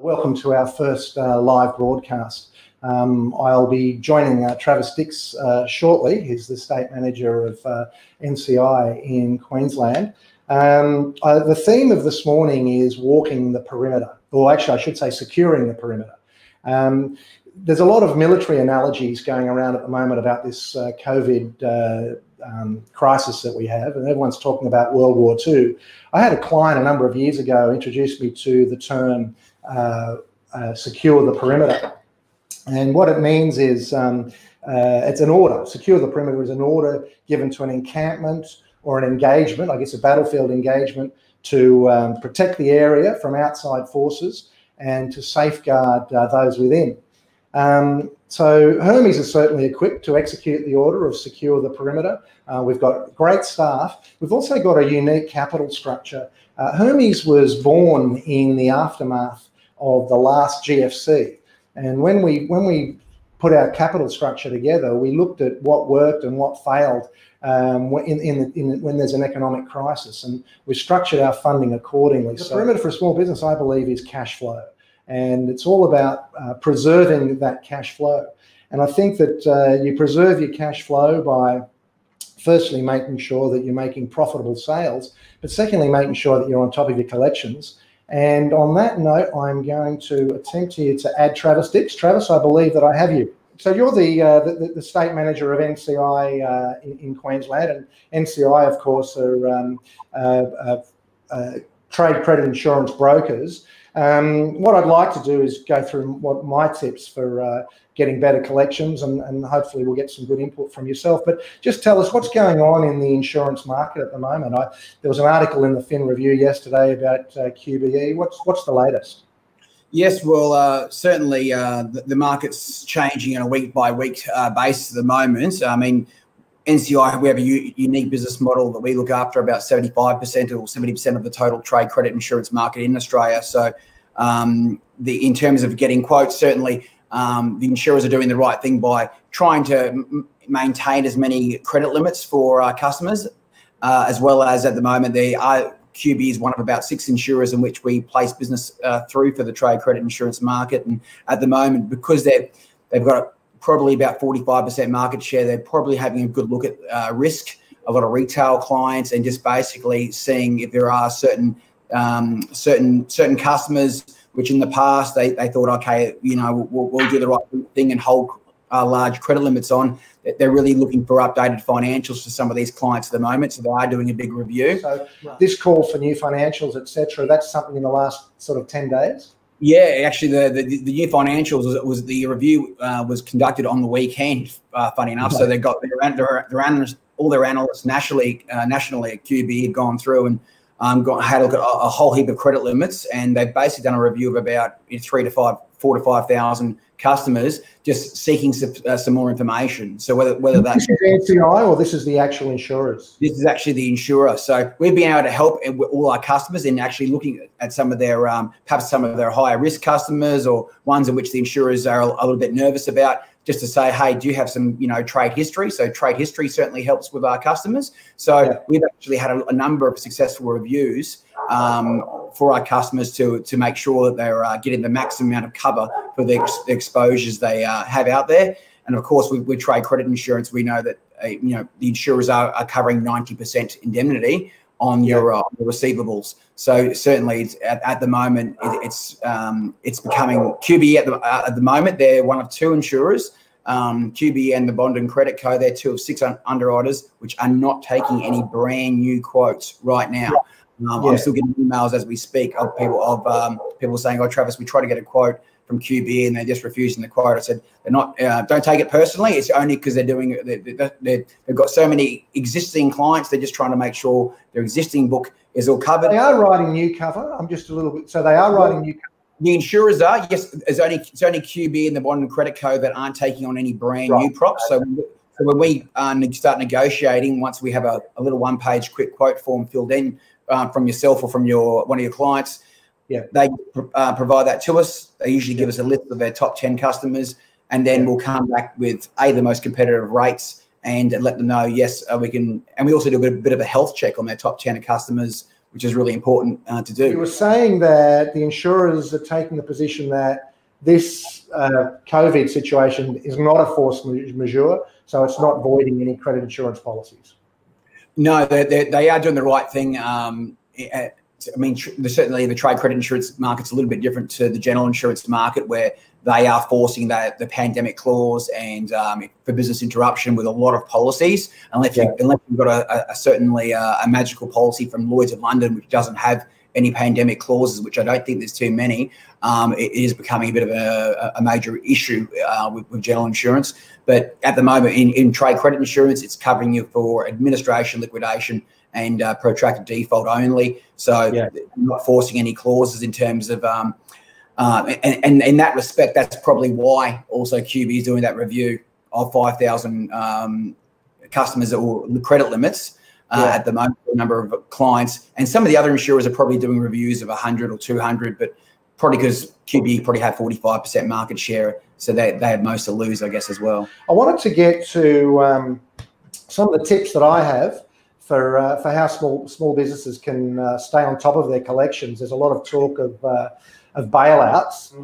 Welcome to our first uh, live broadcast. Um, I'll be joining uh, Travis Dix uh, shortly. He's the state manager of uh, NCI in Queensland. Um, uh, the theme of this morning is walking the perimeter, or actually, I should say, securing the perimeter. Um, there's a lot of military analogies going around at the moment about this uh, COVID um, crisis that we have, and everyone's talking about World War II. I had a client a number of years ago introduce me to the term uh, uh, secure the perimeter. And what it means is um, uh, it's an order. Secure the perimeter is an order given to an encampment or an engagement, I guess a battlefield engagement, to um, protect the area from outside forces and to safeguard uh, those within. Um, so Hermes is certainly equipped to execute the order of secure the perimeter. Uh, we've got great staff. We've also got a unique capital structure. Uh, Hermes was born in the aftermath of the last GFC. And when we when we put our capital structure together, we looked at what worked and what failed um, in, in, in, when there's an economic crisis, and we structured our funding accordingly. The so, perimeter for a small business, I believe, is cash flow, and it's all about uh, preserving that cash flow. And I think that uh, you preserve your cash flow by firstly making sure that you're making profitable sales, but secondly making sure that you're on top of your collections and on that note, I'm going to attempt here to add Travis Dix. Travis, I believe that I have you. So you're the uh, the, the, state manager of NCI uh, in, in, Queensland, and NCI, of course, are um, uh, uh, uh trade credit insurance brokers. Um, what I'd like to do is go through what my tips for uh, getting better collections, and, and, hopefully we'll get some good input from yourself. But just tell us what's going on in the insurance market at the moment. I, there was an article in the Fin Review yesterday about uh, QBE. What's what's the latest? Yes, well, uh, certainly uh, the, the, market's changing on a week by week basis at the moment. I mean, NCI, we have a u- unique business model that we look after about 75% or 70% of the total trade credit insurance market in Australia. So, um, the in terms of getting quotes, certainly um, the insurers are doing the right thing by trying to m- maintain as many credit limits for our customers, uh, as well as at the moment the QB is one of about six insurers in which we place business uh, through for the trade credit insurance market. And at the moment, because they've got probably about 45% market share, they're probably having a good look at uh, risk. A lot of retail clients and just basically seeing if there are certain um, certain certain customers which in the past they, they thought, okay, you know, we'll, we'll do the right thing and hold uh, large credit limits on. They're really looking for updated financials for some of these clients at the moment, so they are doing a big review. So this call for new financials, etc., that's something in the last sort of ten days. Yeah, actually, the the, the new financials was, was the review uh, was conducted on the weekend. Uh, funny enough, so they got their, their, their analysts, all their analysts nationally uh, nationally at QB had gone through and um, got, had a look at a, a, whole heap of credit limits, and they've basically done a review of about three to five, four to five thousand customers, just seeking some, uh, some more information. So whether whether that's NCI or this is the actual insurers. This is actually the insurer. So we've been able to help all our customers in actually looking at some of their um, perhaps some of their higher risk customers or ones in which the insurers are a, a little bit nervous about just to say, hey, do you have some, you know, trade history? So trade history certainly helps with our customers. So yeah. we've actually had a, a, number of successful reviews um, for our customers to to make sure that they're uh, getting the maximum amount of cover for the, ex- the exposures they uh, have out there. And of course, with, with trade credit insurance, we know that uh, you know the insurers are, are covering ninety percent indemnity on your, uh, receivables. So certainly at, at the moment it, it's um, it's becoming QBE at the uh, at the moment they're one of two insurers. Um, QBE and the Bond and Credit Co. They're two of six underwriters which are not taking any brand new quotes right now. Um, yeah. I'm still getting emails as we speak of people of um, people saying, "Oh, Travis, we try to get a quote from QB and they're just refusing the quote. I said they're not. Uh, don't take it personally. It's only because they're doing. They, they, they've got so many existing clients. They're just trying to make sure their existing book is all covered. They are writing new cover. I'm just a little bit. So they are writing new. cover. The insurers are yes. There's only it's only QB and the Bond and Credit Co that aren't taking on any brand right. new props. So. So when we uh, start negotiating, once we have a, a little one-page quick quote form filled in uh, from yourself or from your one of your clients, yeah. They uh, provide that to us. They usually give us a list of their top 10 customers, and then yeah. we'll come back with A, the most competitive rates, and let them know, yes, uh, we can. And we also do a bit, bit, of a health check on their top 10 customers which is really important uh, to do. You were saying that the insurers are taking the position that this uh, COVID situation is not a force majeure, so it's not voiding any credit insurance policies. No, they, they, they are doing the right thing. Um, I mean, tr- certainly the trade credit insurance market's a little bit different to the general insurance market, where they are forcing the, the pandemic clause and um, for business interruption with a lot of policies. Unless, yeah. you, unless you've got a, a certainly a, a, magical policy from Lloyd's of London, which doesn't have any pandemic clauses, which I don't think there's too many, um, it is becoming a bit of a, a major issue uh, with, with, general insurance. But at the moment, in, in, trade credit insurance, it's covering you for administration, liquidation, and uh, protracted default only. So, yeah. not forcing any clauses in terms of um, um, and, and, in that respect, that's probably why also QB is doing that review of 5,000 um, customers or credit limits uh, yeah. at the moment, a number of clients. And some of the other insurers are probably doing reviews of 100 or 200, but probably because QB probably have 45% market share. So they, they have most to lose, I guess, as well. I wanted to get to um, some of the tips that I have for uh, for how small small businesses can uh, stay on top of their collections. There's a lot of talk of uh, of bailouts.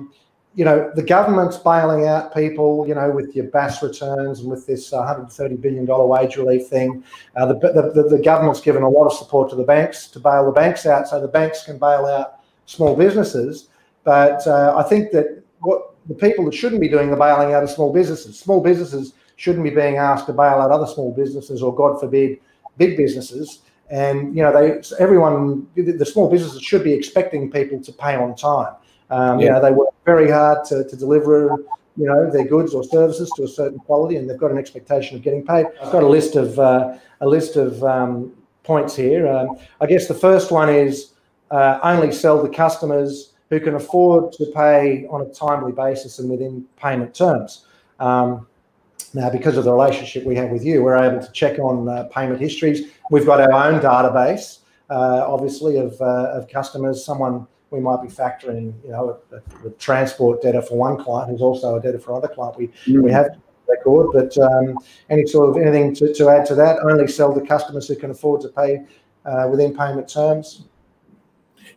You know, the government's bailing out people, you know, with your BAS returns and with this $130 billion wage relief thing. Uh, the, the, the, government's given a lot of support to the banks to bail the banks out so the banks can bail out small businesses. But uh, I think that what the people that shouldn't be doing the bailing out of small businesses, small businesses shouldn't be being asked to bail out other small businesses or, God forbid, big businesses and you know they everyone the small businesses should be expecting people to pay on time. Um, yeah. you know they work very hard to, to deliver you know their goods or services to a certain quality and they've got an expectation of getting paid. I've got a list of uh, a list of um, points here. Um, i guess the first one is uh, only sell to customers who can afford to pay on a timely basis and within payment terms. Um, now, because of the relationship we have with you, we're able to check on uh, payment histories. We've got our own database, uh, obviously, of, uh, of customers. Someone we might be factoring, you know, the transport data for one client who's also a data for another client. We mm. we have record, but um, any sort of anything to, to add to that? Only sell to customers who can afford to pay uh, within payment terms.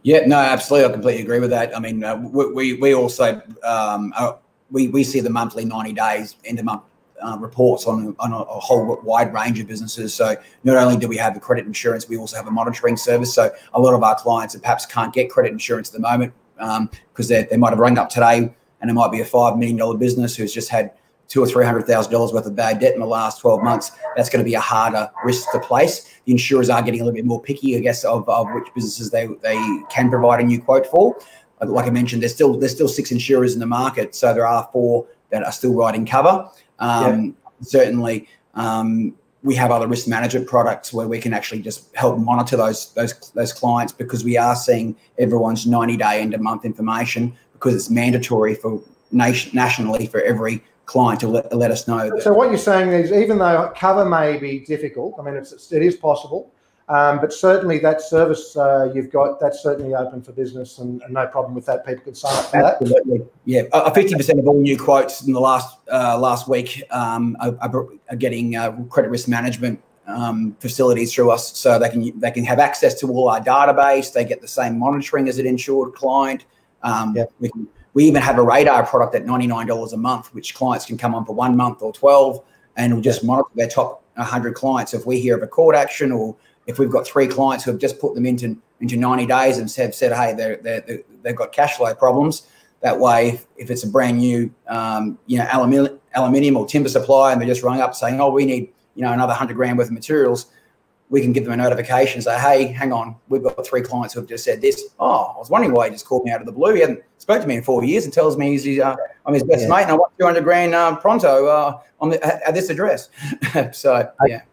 Yeah, no, absolutely. I completely agree with that. I mean, uh, we, we also um, uh, we we see the monthly ninety days end of month uh, reports on, on a, a, whole wide range of businesses. So not only do we have the credit insurance, we also have a monitoring service. So a lot of our clients that perhaps can't get credit insurance at the moment because um, they might have rung up today and it might be a five million dollar business who's just had two or three hundred thousand dollars worth of bad debt in the last 12 months, that's going to be a harder risk to place. The insurers are getting a little bit more picky, I guess, of, of which businesses they, they can provide a new quote for. Like I mentioned, there's still there's still six insurers in the market, so there are four that are still writing cover. Um. Certainly, um, we have other risk management products where we can actually just help monitor those those those clients because we are seeing everyone's 90 day end of month information because it's mandatory for nation, nationally for every client to let, let us know. That. So what you're saying is, even though cover may be difficult, I mean, it's, it is possible. Um, but certainly that service uh, you've got, that's certainly open for business and, and, no problem with that. People can sign up for Absolutely. that. Yeah, uh, fifty percent of all new quotes in the last uh, last week um, are, are, getting uh, credit risk management um, facilities through us, so they can they can have access to all our database. They get the same monitoring as an insured client. Um, yeah. We can, we even have a radar product at ninety nine dollars a month, which clients can come on for one month or twelve, and we'll just monitor their top hundred clients. If we hear of a court action or if we've got three clients who have just put them into into 90 days and have said, hey, they're, they're, they've got cash flow problems. That way, if, if it's a brand new, um, you know, aluminium, aluminium or timber supply, and they're just rung up saying, oh, we need, you know, another hundred grand worth of materials, we can give them a notification, say, hey, hang on, we've got three clients who have just said this. Oh, I was wondering why he just called me out of the blue. He hadn't spoke to me in four years and tells me he's, uh, I'm his best yeah. mate and I want 200 grand uh, pronto uh, on the, at, at this address. so, yeah.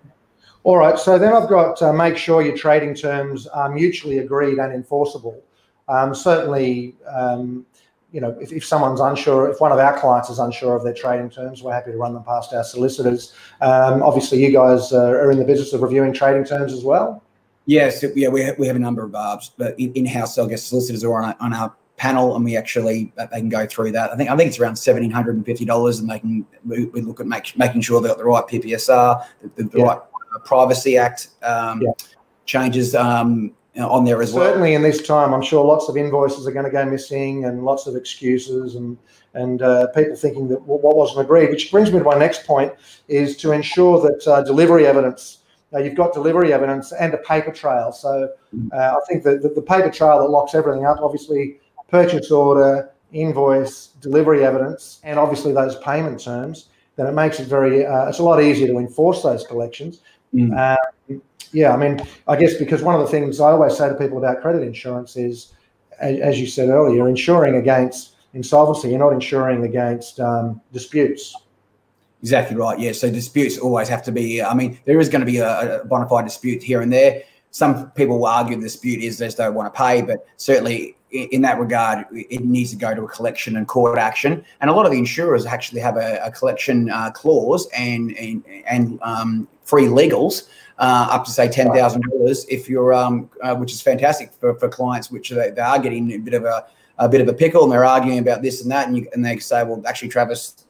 All right, so then I've got uh, make sure your trading terms are mutually agreed and enforceable. Um, certainly, um, you know, if, if someone's unsure, if one of our clients is unsure of their trading terms, we're happy to run them past our solicitors. Um, obviously, you guys uh, are in the business of reviewing trading terms as well. Yes, yeah, we have, we have a number of uh, in-house, I guess, solicitors are on, on our panel, and we actually uh, they can go through that. I think I think it's around seventeen hundred and fifty dollars, and they can we, we, look at make, making sure they've got the right PPSR, the, the yeah. right Privacy Act um, yeah. changes um, on there as Certainly well. Certainly in this time, I'm sure lots of invoices are going to go missing and lots of excuses and and uh, people thinking that what wasn't agreed. Which brings me to my next point: is to ensure that uh, delivery evidence. Uh, you've got delivery evidence and a paper trail. So uh, I think that the, the paper trail that locks everything up, obviously, purchase order, invoice, delivery evidence, and obviously those payment terms. Then it makes it very. Uh, it's a lot easier to enforce those collections. Mm. Um, yeah, I mean, I guess because one of the things I always say to people about credit insurance is, as you said earlier, insuring against insolvency. You're not insuring against um, disputes. Exactly right. Yeah. So disputes always have to be. I mean, there is going to be a, a bona fide dispute here and there. Some people will argue the dispute is they just don't want to pay, but certainly in that regard, it needs to go to a collection and court action. And a lot of the insurers actually have a, a collection uh, clause and and, and um, free legals uh, up to say ten thousand dollars if you're, um, uh, which is fantastic for, for clients which they, they are getting a bit of a a bit of a pickle and they're arguing about this and that. And, you, and they say, well, actually, Travis,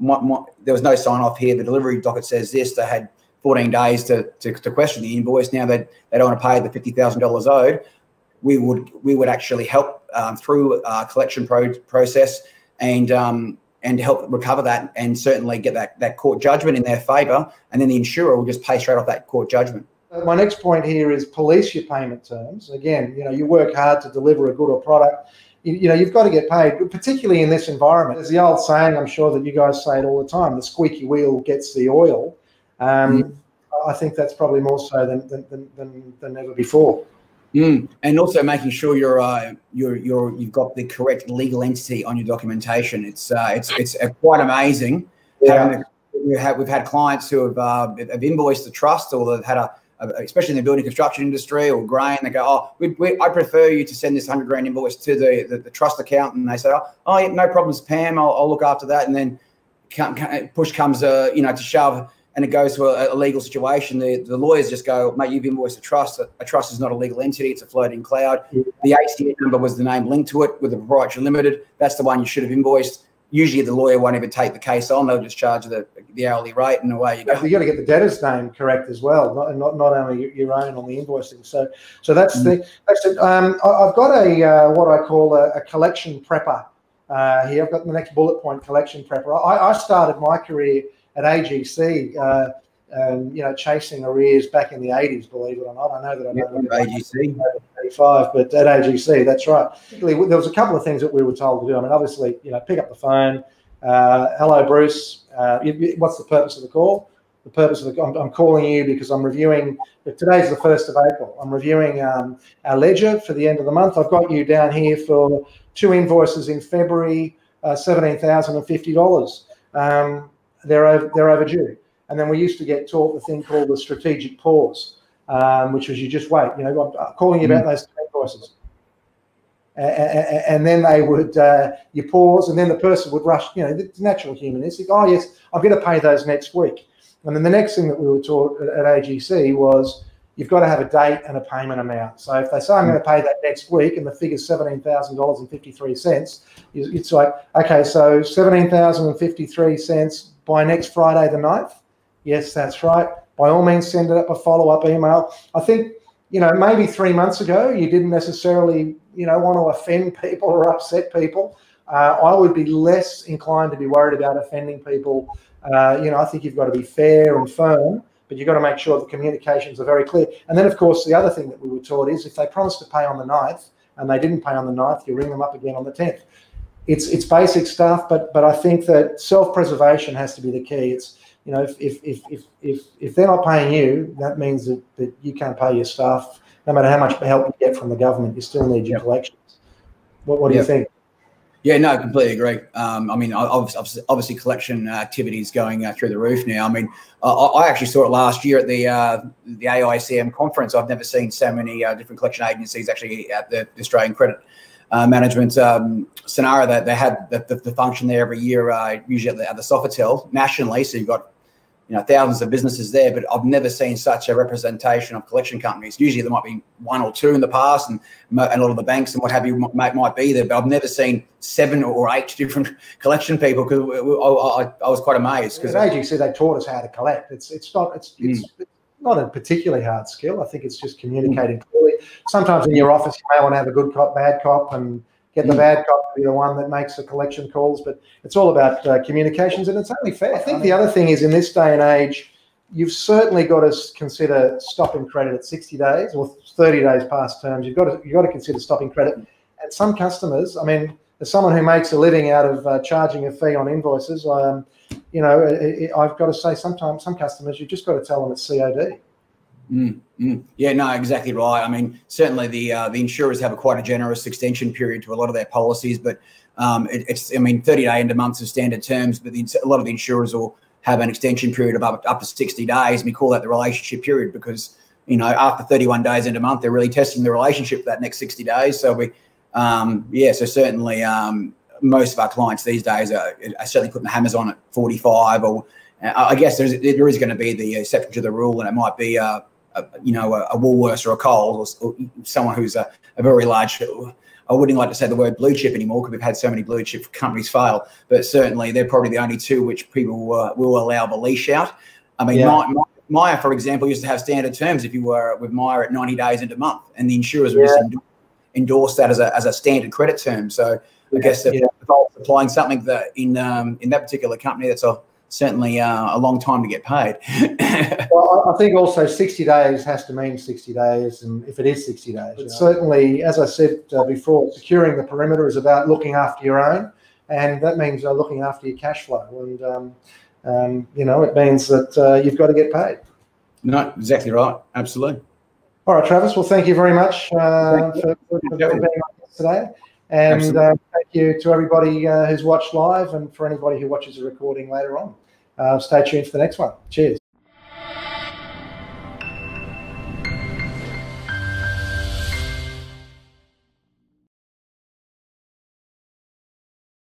my, my, there was no sign off here. The delivery docket says this. They had 14 days to, to, to question the invoice. Now they, they don't want to pay the $50,000 owed. We would we would actually help um, through our collection pro- process and um, and help recover that and certainly get that, that court judgment in their favour. And then the insurer will just pay straight off that court judgment. My next point here is police your payment terms. Again, you know, you work hard to deliver a good or product you, you know, you've got to get paid, particularly in this environment. There's the old saying, I'm sure that you guys say it all the time: the squeaky wheel gets the oil. Um, mm. I think that's probably more so than than, than, than ever before. Mm. And also making sure you're uh, you're you're you've got the correct legal entity on your documentation. It's uh, it's it's uh, quite amazing. Yeah. we have we've had clients who have uh, have invoiced the trust or they've had a especially in the building construction industry or grain, they go, oh, we, we, I prefer you to send this 100 grand invoice to the, the, the trust account. And they say, oh, oh yeah, no problems, Pam, I'll, I'll, look after that. And then push comes, uh, you know, to shove and it goes to a, a, legal situation. The, the lawyers just go, mate, you've invoiced a trust. A, a, trust is not a legal entity, it's a floating cloud. The ACN number was the name linked to it with a proprietary limited. That's the one you should have invoiced usually the lawyer won't even take the case on; they'll just charge the the hourly rate, and away you go. You got to get the debtor's name correct as well, not not, not only your own on the invoicing. So so that's mm. the that's it. Um, I've got a uh, what I call a, a collection prepper uh, here. I've got the next bullet point: collection prepper. I, I started my career at AGC. Uh, um, you know, chasing arrears back in the 80s, believe it or not. I know that I know yeah, AGC. 85, but at AGC, that's right. There was a couple of things that we were told to do. I mean, obviously, you know, pick up the phone. Uh, hello, Bruce. Uh, what's the purpose of the call? The purpose of the I'm, I'm calling you because I'm reviewing. Today's the first of April. I'm reviewing um, our ledger for the end of the month. I've got you down here for two invoices in February, uh, seventeen thousand and fifty dollars. Um, they're over, they're overdue. And then we used to get taught the thing called the strategic pause, um, which was you just wait. You know, I'm calling you about mm. those voices. And then they would, uh, you pause, and then the person would rush. You know, the natural human instinct. Oh yes, I'm going to pay those next week. And then the next thing that we were taught at AGC was you've got to have a date and a payment amount. So if they say I'm going to pay that next week and the figure's seventeen thousand dollars and fifty three cents, it's like okay, so seventeen thousand and fifty three cents by next Friday the 9th. Yes, that's right. By all means, send it up a follow up email. I think, you know, maybe three months ago, you didn't necessarily, you know, want to offend people or upset people. Uh, I would be less inclined to be worried about offending people. Uh, you know, I think you've got to be fair and firm, but you've got to make sure the communications are very clear. And then, of course, the other thing that we were taught is if they promised to pay on the 9th and they didn't pay on the 9th, you ring them up again on the 10th. It's, it's basic stuff, but but I think that self preservation has to be the key. It's you know, if if if if if, if they're not paying you, that means that, that you can't pay your staff. No matter how much help you get from the government, you still need your yep. collections. What what do yep. you think? Yeah, no, completely agree. Um, I mean, obviously, obviously, collection activities are going uh, through the roof now. I mean, uh, I actually saw it last year at the uh, the AICM conference. I've never seen so many uh, different collection agencies actually at the Australian Credit uh, management um, scenario. That they had the, the, the, function there every year, uh, usually at the, at the Sofitel nationally. So you've got you know thousands of businesses there, but I've never seen such a representation of collection companies. Usually there might be one or two in the past, and, and a lot of the banks and what have you might, might be there, but I've never seen seven or eight different collection people because I, I, I, was quite amazed. Because as you said, they taught us how to collect. It's it's not it's, mm. Not a particularly hard skill. I think it's just communicating clearly. Sometimes in your office, you may want to have a good cop, bad cop, and get the mm. bad cop to be the one that makes the collection calls. But it's all about uh, communications, and it's only fair. I think the other thing is in this day and age, you've certainly got to consider stopping credit at 60 days or 30 days past terms. You've got to you've got to consider stopping credit. And some customers, I mean, as someone who makes a living out of uh, charging a fee on invoices, um, you know, it, it, I've got to say, sometimes some customers, you've just got to tell them it's COD. Mm, mm. Yeah, no, exactly right. I mean, certainly the uh, the insurers have a quite a generous extension period to a lot of their policies, but um, it, it's I mean, 30 day into months of standard terms, but the, a lot of the insurers will have an extension period of up, up to 60 days. and We call that the relationship period because you know after 31 days into a month, they're really testing the relationship for that next 60 days. So we, um, yeah, so certainly um, most of our clients these days are, are certainly putting the hammers on at 45 or I guess there's, there is going to be the exception to the rule, and it might be uh, a, you know, a, a Woolworths or a Coles or, or someone who's a, a, very large. I wouldn't like to say the word blue chip anymore because we've had so many blue chip companies fail, but certainly they're probably the only two which people uh, will allow the leash out. I mean, yeah. Myer, for example, used to have standard terms if you were with Myer at 90 days into a month, and the insurers would just endorse that as a, as a standard credit term. So I guess if, yeah. if I was applying something that in um, in that particular company, that's a certainly uh, a long time to get paid. well, I think also 60 days has to mean 60 days, and if it is 60 days, but certainly, as I said uh, before, securing the perimeter is about looking after your own, and that means uh, looking after your cash flow, and um, um, you know it means that uh, you've got to get paid. No, exactly right. Absolutely. All right, Travis. Well, thank you very much uh, for, for, for being on today. And you to everybody uh, who's watched live and for anybody who watches the recording later on. Uh, stay tuned for the next one. Cheers.